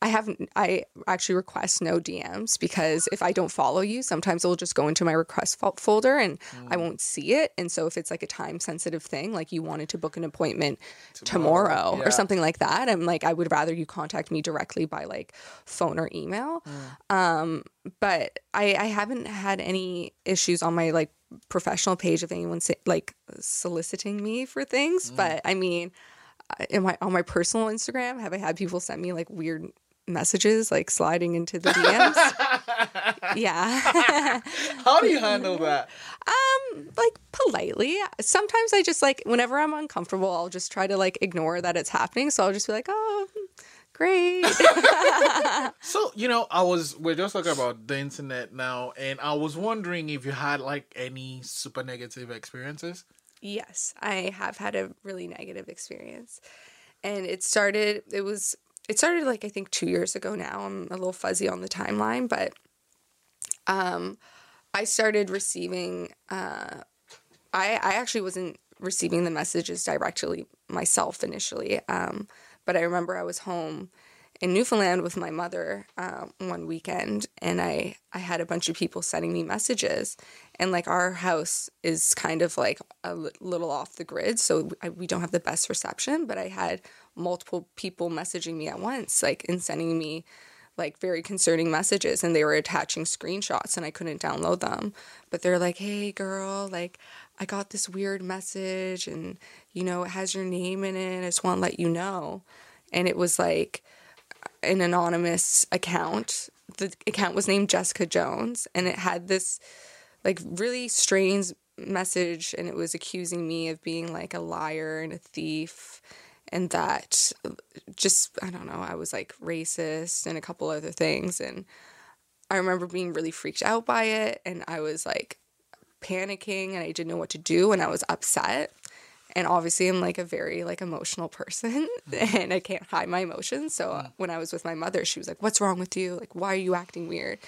I have I actually request no DMs because if I don't follow you, sometimes it'll just go into my request fo- folder and I won't see it. And so if it's like a time sensitive thing, like you wanted to book an appointment tomorrow, yeah. or something like that, I'm like I would rather you contact me directly by like phone or email. Um, but I I haven't had any issues on my like professional page of anyone like soliciting me for things. But I mean, uh, in my on my personal Instagram, have I had people send me like weird messages like sliding into the DMs? <laughs> yeah. <laughs> How do you handle that? um like politely. Sometimes I just like whenever I'm uncomfortable, I'll just try to like ignore that it's happening. So I'll just be like, "Oh, great." <laughs> So, you know, I was we're just talking about the internet now, and I was wondering if you had like any super negative experiences. Yes, I have had a really negative experience. And it started it was it started like I think 2 years ago now. I'm a little fuzzy on the timeline, but um I started receiving uh I I actually wasn't receiving the messages directly myself initially. Um but I remember I was home in Newfoundland with my mother uh, one weekend, and I I had a bunch of people sending me messages, and like our house is kind of like a little off the grid, so I, we don't have the best reception. But I had multiple people messaging me at once, like and sending me like very concerning messages and they were attaching screenshots and I couldn't download them. But they're like, "Hey girl, like I got this weird message and you know, it has your name in it. I just want to let you know." And it was like an anonymous account. The account was named Jessica Jones and it had this like really strange message and it was accusing me of being like a liar and a thief and that just I don't know, I was like racist and a couple other things and I remember being really freaked out by it and I was like panicking and I didn't know what to do and I was upset. And obviously I'm like a very like emotional person <laughs> and I can't hide my emotions. So uh, when I was with my mother, she was like, "What's wrong with you? Like why are you acting weird?"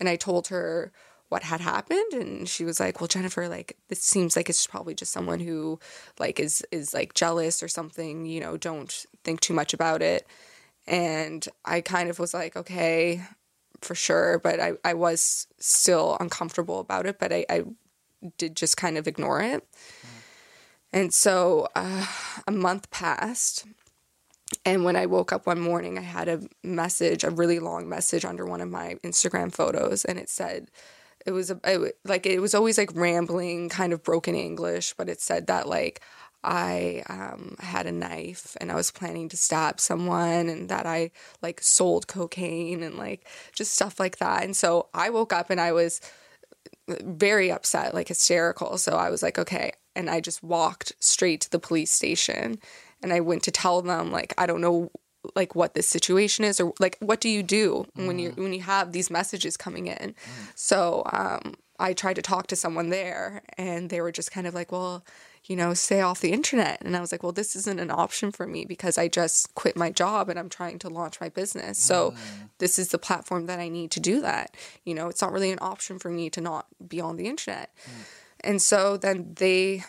And I told her what had happened and she was like well jennifer like this seems like it's probably just someone who like is is like jealous or something you know don't think too much about it and i kind of was like okay for sure but i, I was still uncomfortable about it but i, I did just kind of ignore it and so uh, a month passed and when I woke up one morning, I had a message, a really long message under one of my Instagram photos, and it said, it was a, it, like it was always like rambling, kind of broken English, but it said that like I um, had a knife and I was planning to stab someone, and that I like sold cocaine and like just stuff like that. And so I woke up and I was very upset, like hysterical. So I was like, okay. And I just walked straight to the police station and I went to tell them, like, I don't know like what this situation is or like what do you do when you mm. when you have these messages coming in? Mm. So um i tried to talk to someone there and they were just kind of like well you know stay off the internet. And i was like well this isn't an option for me because i just quit my job and i'm trying to launch my business. So mm. this is the platform that i need to do that. You know it's not really an option for me to not be on the internet And so then they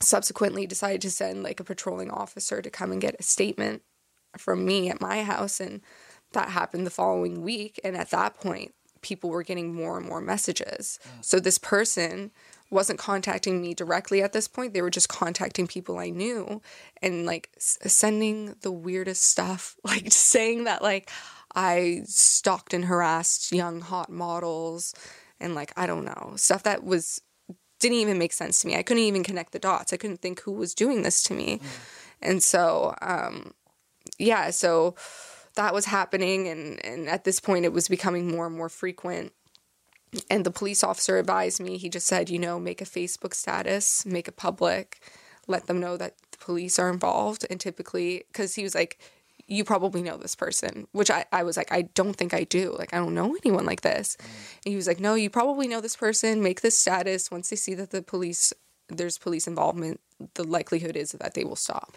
subsequently decided to send like a patrolling officer to come and get a statement from me at my house and that happened the following week and at that point people were getting more and more messages. Mm. So this person wasn't contacting me directly at this point. They were just contacting people I knew and like s- sending the weirdest stuff, <laughs> like saying that like I stalked and harassed young hot models and like I don't know, stuff that was didn't even make sense to me. I couldn't even connect the dots. I couldn't think who was doing this to me. And so um yeah, so that was happening and and at this point it was becoming more and more frequent and the police officer advised me he just said you know make a facebook status make it public let them know that the police are involved and typically because he was like you probably know this person which I, I was like i don't think i do. Like i don't know anyone like this. And he was like no you probably know this person. Make this status. Once they see that the police there's police involvement the likelihood is that they will stop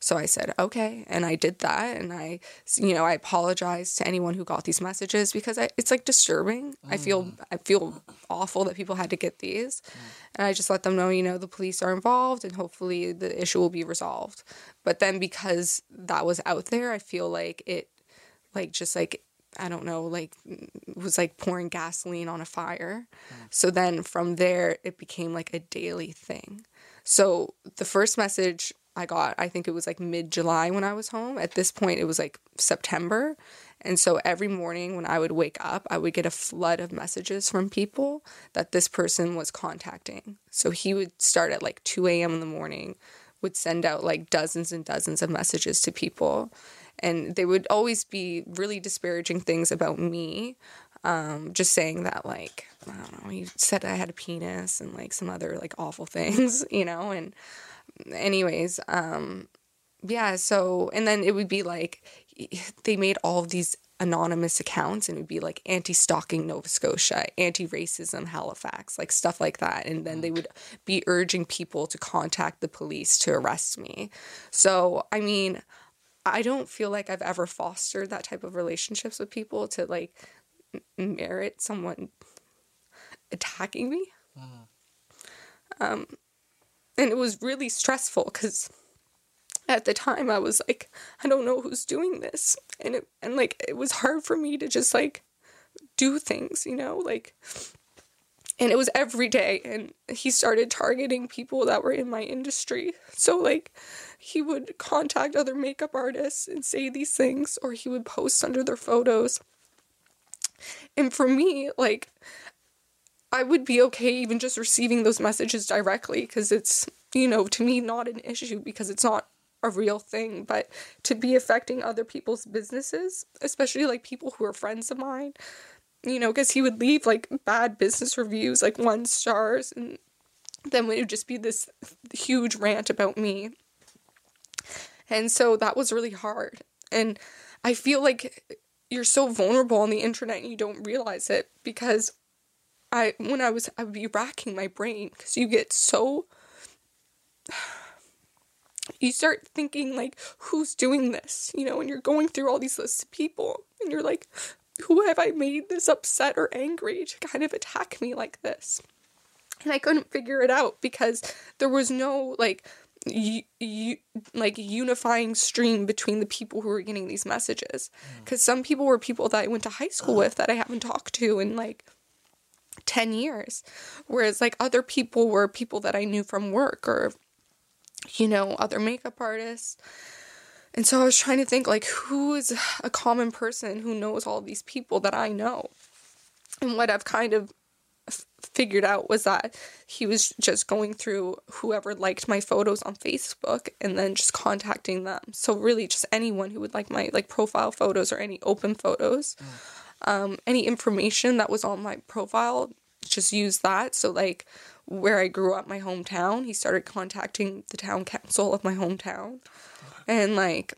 so I said, okay. And I did that. And I, you know, I apologized to anyone who got these messages because I, it's like disturbing. I feel, mm. I feel awful that people had to get these. Mm. And I just let them know, you know, the police are involved and hopefully the issue will be resolved. But then because that was out there, I feel like it, like, just like, I don't know, like, mm, was like pouring gasoline on a fire. So then from there, it became like a daily thing. So the first message I got, I think it was like mid July when I was home. At this point, it was like September. And so every morning when I would wake up, I would get a flood of messages from people that this person was contacting. So he would start at like 2 a.m. in the morning, would send out like dozens and dozens of messages to people. And they would always be really disparaging things about me. Um, just saying that, like, I don't know, he said I had a penis and like some other like awful things, <laughs> you know, and anyways, um, yeah, so, and then it would be like, they made all of these anonymous accounts and it would be like anti-stalking Nova Scotia, anti-racism Halifax, like stuff like that. And then they would be urging people to contact the police to arrest me. So, I mean, I don't feel like I've ever fostered that type of relationships with people to like merit someone attacking me. Um, and it was really stressful because at the time I was like, I don't know who's doing this, and it and like it was hard for me to just like do things, you know, like. And it was every day, and he started targeting people that were in my industry. So, like, he would contact other makeup artists and say these things, or he would post under their photos. And for me, like, I would be okay even just receiving those messages directly because it's, you know, to me, not an issue because it's not a real thing. But to be affecting other people's businesses, especially like people who are friends of mine, you know, because he would leave like bad business reviews, like one stars, and then it would just be this huge rant about me. And so that was really hard. And I feel like you're so vulnerable on the internet and you don't realize it because I when I was I would be racking my brain because you get so <sighs> you start thinking like who's doing this you know and you're going through all these lists of people and you're like who have I made this upset or angry to kind of attack me like this? And I couldn't figure it out because there was no like you, you like unifying stream between the people who were getting these messages. Mm. Because some people were people that I went to high school with that I haven't talked to and like 10 years whereas like other people were people that I knew from work or you know other makeup artists and so I was trying to think like who is a common person who knows all these people that I know and what I've kind of f- figured out was that he was just going through whoever liked my photos on Facebook and then just contacting them. So really just anyone who would like my like profile photos or any open photos. Mm. Um, any information that was on my profile, just use that. So like where I grew up, my hometown, he started contacting the town council of my hometown. And like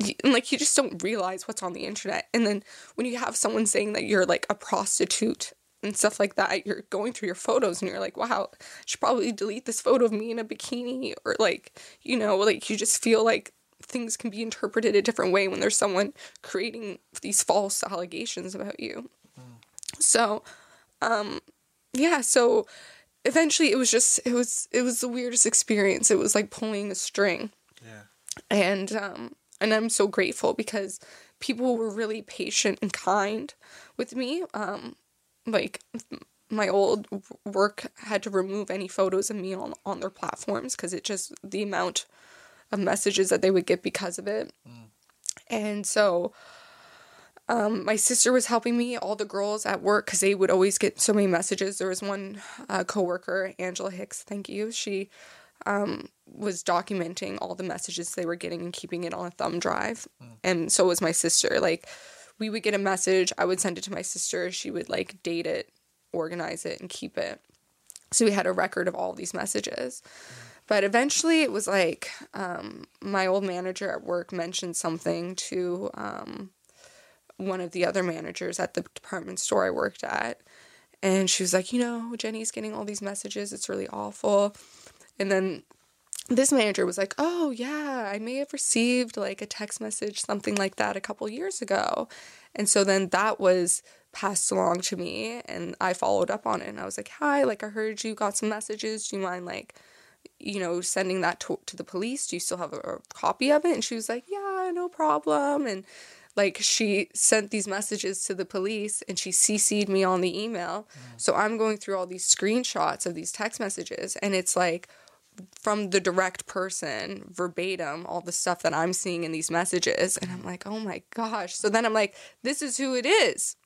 and like you just don't realize what's on the internet and then when you have someone saying that you're like a prostitute and stuff like that you're going through your photos and you're like wow I should probably delete this photo of me in a bikini or like you know like you just feel like things can be interpreted a different way when there's someone creating these false allegations about you so um yeah so eventually it was just it was it was the weirdest experience. It was like pulling a string. Yeah. And um and I'm so grateful because people were really patient and kind with me. Um like my old work had to remove any photos of me on on their platforms because it just the amount of messages that they would get because of it. And so um, my sister was helping me, all the girls at work, because they would always get so many messages. There was one uh, coworker, Angela Hicks, thank you. She um, was documenting all the messages they were getting and keeping it on a thumb drive. And so was my sister. Like, we would get a message, I would send it to my sister. She would like date it, organize it, and keep it. So we had a record of all these messages. But eventually it was like um, my old manager at work mentioned something to um, one of the other managers at the department store I worked at. And she was like, you know, Jenny's getting all these messages. It's really awful. And then this manager was like, oh, yeah, I may have received like a text message, something like that, a couple years ago. And so then that was passed along to me and I followed up on it. And I was like, hi, like I heard you got some messages. Do you mind like, you know, sending that to, to the police? Do you still have a, a copy of it? And she was like, yeah, no problem. And like she sent these messages to the police and she CC'd me on the email. Mm. So I'm going through all these screenshots of these text messages and it's like from the direct person verbatim all the stuff that I'm seeing in these messages and I'm like, "Oh my gosh." So then I'm like, "This is who it is."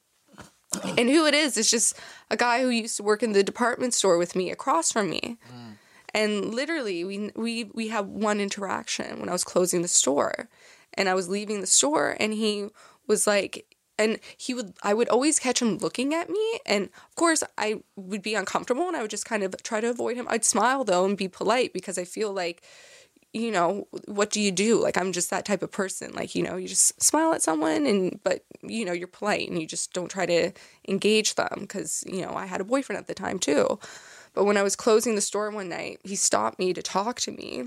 and who it is is just a guy who used to work in the department store with me across from me. Mm. And literally, we we we had one interaction when I was closing the store, and I was leaving the store, and he was like, and he would, I would always catch him looking at me, and of course, I would be uncomfortable, and I would just kind of try to avoid him. I'd smile though and be polite because I feel like, you know, what do you do? Like I'm just that type of person. Like you know, you just smile at someone, and but you know, you're polite, and you just don't try to engage them because you know, I had a boyfriend at the time too. But when I was closing the store one night, he stopped me to talk to me.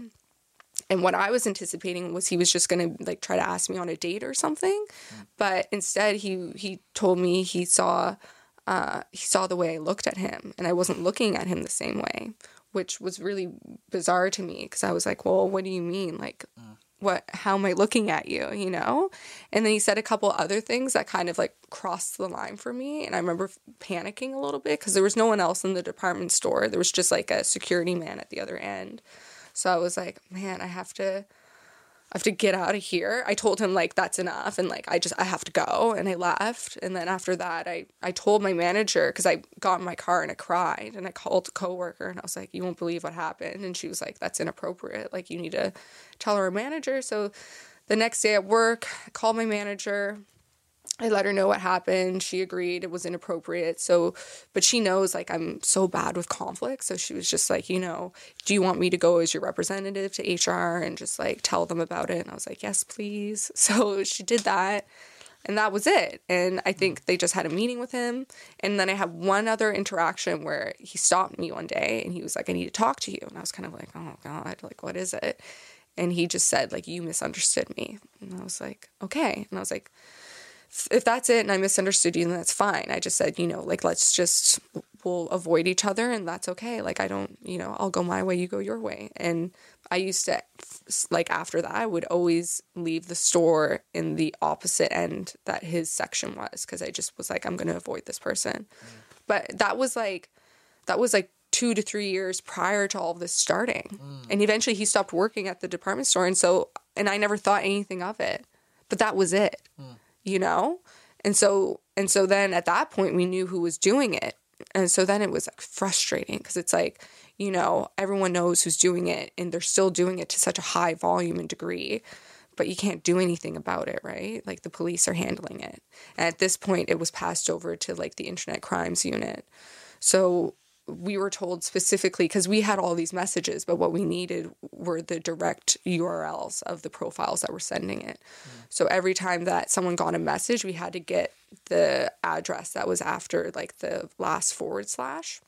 And what I was anticipating was he was just going to like try to ask me on a date or something. But instead he he told me he saw uh, he saw the way I looked at him and I wasn't looking at him the same way, which was really bizarre to me because I was like, "Well, what do you mean? Like what how am I looking at you, you know?" And then he said a couple other things that kind of like crossed the line for me and I remember panicking a little bit because there was no one else in the department store. There was just like a security man at the other end. So I was like, "Man, I have to I have to get out of here. I told him like that's enough and like I just I have to go and I left. And then after that I I told my manager cuz I got in my car and I cried and I called a coworker and I was like you won't believe what happened and she was like that's inappropriate. Like you need to tell our manager. So the next day at work, I called my manager. I let her know what happened. She agreed it was inappropriate. So, but she knows like I'm so bad with conflict. So she was just like, you know, do you want me to go as your representative to HR and just like tell them about it? And I was like, yes, please. <laughs> So she did that. And that was it. And I think they just had a meeting with him. And then I had one other interaction where he stopped me one day and he was like, I need to talk to you. And I was kind of like, oh God, like, what is it? And he just said, like, you misunderstood me. And I was like, okay. And I was like, if that's it and I misunderstood you, then that's fine. I just said, you know, like, let's just, we'll avoid each other and that's okay. Like, I don't, you know, I'll go my way, you go your way. And I used to, like, after that, I would always leave the store in the opposite end that his section was because I just was like, I'm going to avoid this person. Mm. But that was like, that was like two to three years prior to all this starting. Mm. And eventually he stopped working at the department store. And so, and I never thought anything of it, but that was it mm. You know? And so and so then at that point we knew who was doing it. And so then it was like frustrating because it's like you know everyone knows who's doing it and they're still doing it to such a high volume and degree but you can't do anything about it right? Like the police are handling it. And at this point it was passed over to like the internet crimes unit. So we were told specifically because we had all these messages, but what we needed were the direct URLs of the profiles that were sending it. Mm. So every time that someone got a message, we had to get the address that was after like the last forward slash.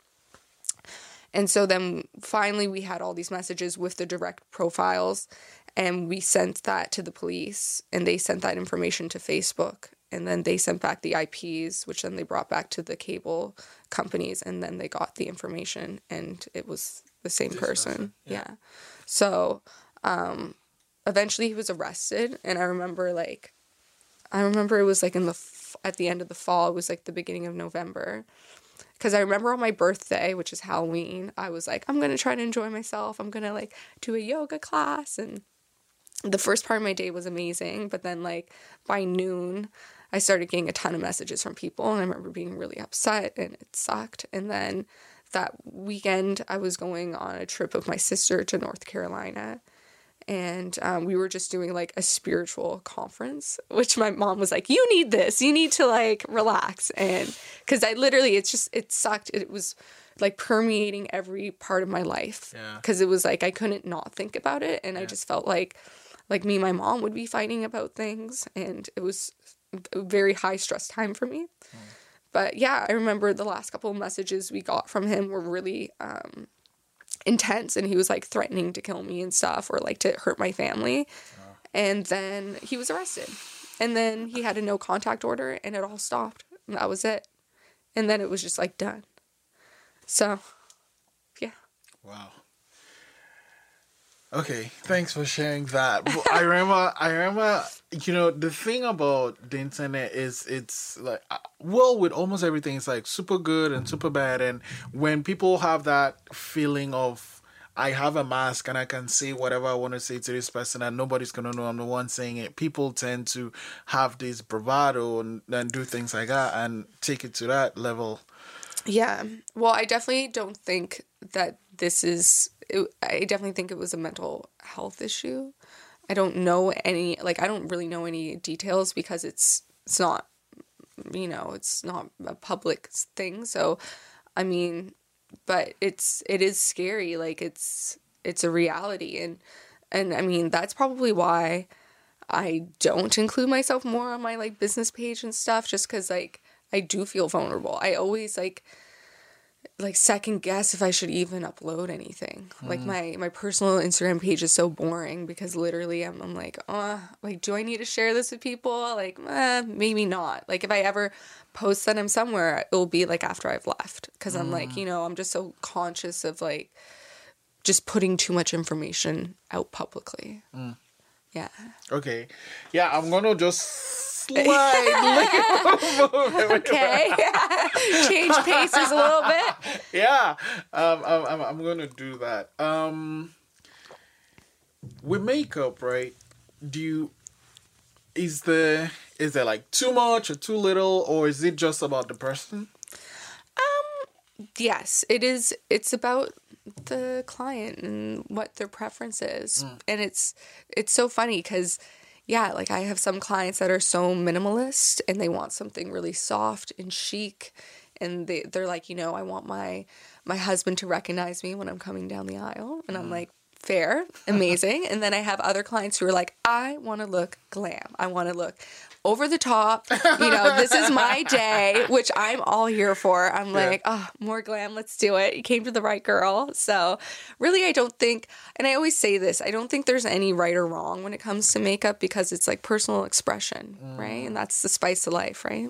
And so then finally we had all these messages with the direct profiles and we sent that to the police and they sent that information to Facebook and then they sent back the IPs, which then they brought back to the cable companies, and then they got the information, and it was the same person. person, Yeah. So, um, eventually he was arrested, and I remember like, I remember it was like in the f- at the end of the fall. It was like the beginning of November. Because I remember on my birthday, which is Halloween, I was like, I'm gonna try to enjoy myself. I'm gonna like do a yoga class and the first part of my day was amazing, but then like by noon, I started getting a ton of messages from people, and I remember being really upset, and it sucked. And then that weekend, I was going on a trip with my sister to North Carolina, and um, we were just doing like a spiritual conference, which my mom was like, "You need this. You need to like relax," and because I literally, it's just it sucked. It was like permeating every part of my life Yeah. because it was like I couldn't not think about it, and I just felt like like me and my mom would be fighting about things and it was very high stress time for me. But yeah i remember the last couple of messages we got from him were really um, intense and he was like threatening to kill me and stuff or like to hurt my family. And then he was arrested. And then he had a no contact order and it all stopped. And that was it. And then it was just like done. So yeah. Wow. Okay, thanks for sharing that. I remember, I remember, you know, the thing about the internet is it's like, uh, well, with almost everything, it's like super good and super bad. And when people have that feeling of, I have a mask and I can say whatever I want to say to this person and nobody's going to know I'm the one saying it, people tend to have this bravado and, and do things like that and take it to that level. Yeah. Well, I definitely don't think that this is. It, I definitely think it was a mental health issue. I don't know any. Like, I don't really know any details because it's it's not. You know, it's not a public thing. So, I mean, but it's it is scary. Like, it's it's a reality, and and I mean that's probably why I don't include myself more on my like business page and stuff just cuz like I do feel vulnerable. I always like like second guess if I should even upload anything. Like hmm. my my personal Instagram page is so boring because literally I'm, I'm like, oh, like do I need to share this with people? Like, eh, maybe not. Like if I ever post that I'm somewhere, it'll be like after I've left because I'm like, hmm. you know, I'm just so conscious of like just putting too much information out publicly. Hmm. Yeah. Okay. Yeah, I'm gonna just slide. <laughs> <laughs> Okay. <laughs> Change paces a little bit. yeah, um, I'm, I'm, I'm gonna do that. Um, with makeup, right? Do you is the is there like too much or too little, or is it just about the person? Um. Yes, it is. It's about the client and what their preference is, mm. and it's it's so funny because yeah, like I have some clients that are so minimalist and they want something really soft and chic, and they they're like, you know, I want my my husband to recognize me when I'm coming down the aisle, and I'm mm. like. Fair, amazing. <laughs> and then I have other clients who are like, I want to look glam. I want to look over the top. You know, this is my <laughs> day, which I'm all here for. I'm like, oh, more glam, let's do it. You came to the right girl. So, really, I don't think, and I always say this, I don't think there's any right or wrong when it comes to makeup because it's like personal expression, right? And that's the spice of life, right?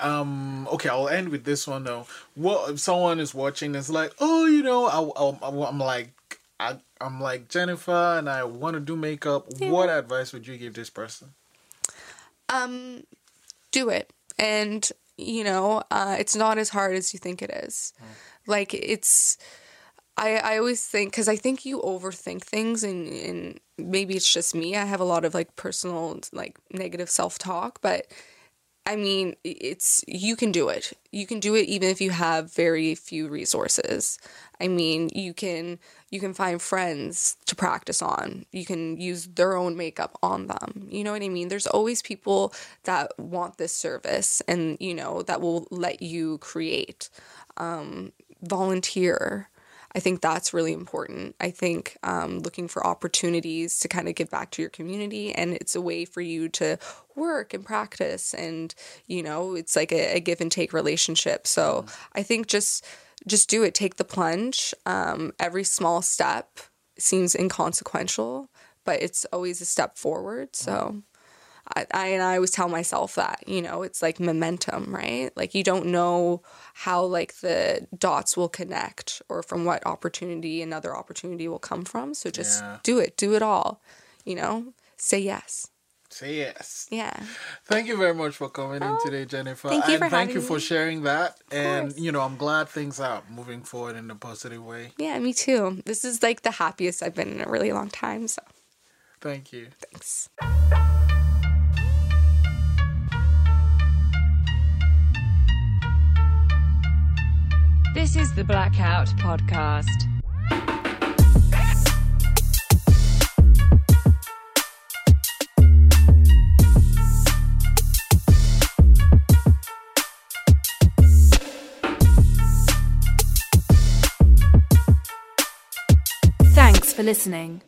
Um, okay, I'll end with this one though. What if someone is watching? It's like, oh, you know, I, I, I'm like, I, I'm like Jennifer, and I want to do makeup. What advice would you give this person? Um do it. And you know uh it's not as hard as you think it is. Like it's i i always think because i think you overthink things and and maybe it's just me. I have a lot of like personal like negative self-talk but I mean, it's you can do it. You can do it even if you have very few resources. I mean, you can you can find friends to practice on. You can use their own makeup on them. You know what I mean? There's always people that want this service and, you know, that will let you create. Um, volunteer. I think that's really important. I think um, looking for opportunities to kind of give back to your community, and it's a way for you to work and practice, and you know, it's like a, a give and take relationship. So I think just just do it. Take the plunge. Um, every small step seems inconsequential, but it's always a step forward. So I, I and I always tell myself that you know it's like momentum, right? Like you don't know how like the dots will connect or from what opportunity another opportunity will come from. So just Yeah. do it, do it all. You know, say yes. Say yes. Yeah. Thank you very much for coming in oh, today, Jennifer. Oh, thank you for, and thank you for me. sharing that. And course. you know, I'm glad things are moving forward in a positive way. Yeah, me too. This is like the happiest I've been in a really long time. So Thank you. thanks. This is the Blackout Podcast. Thanks for listening.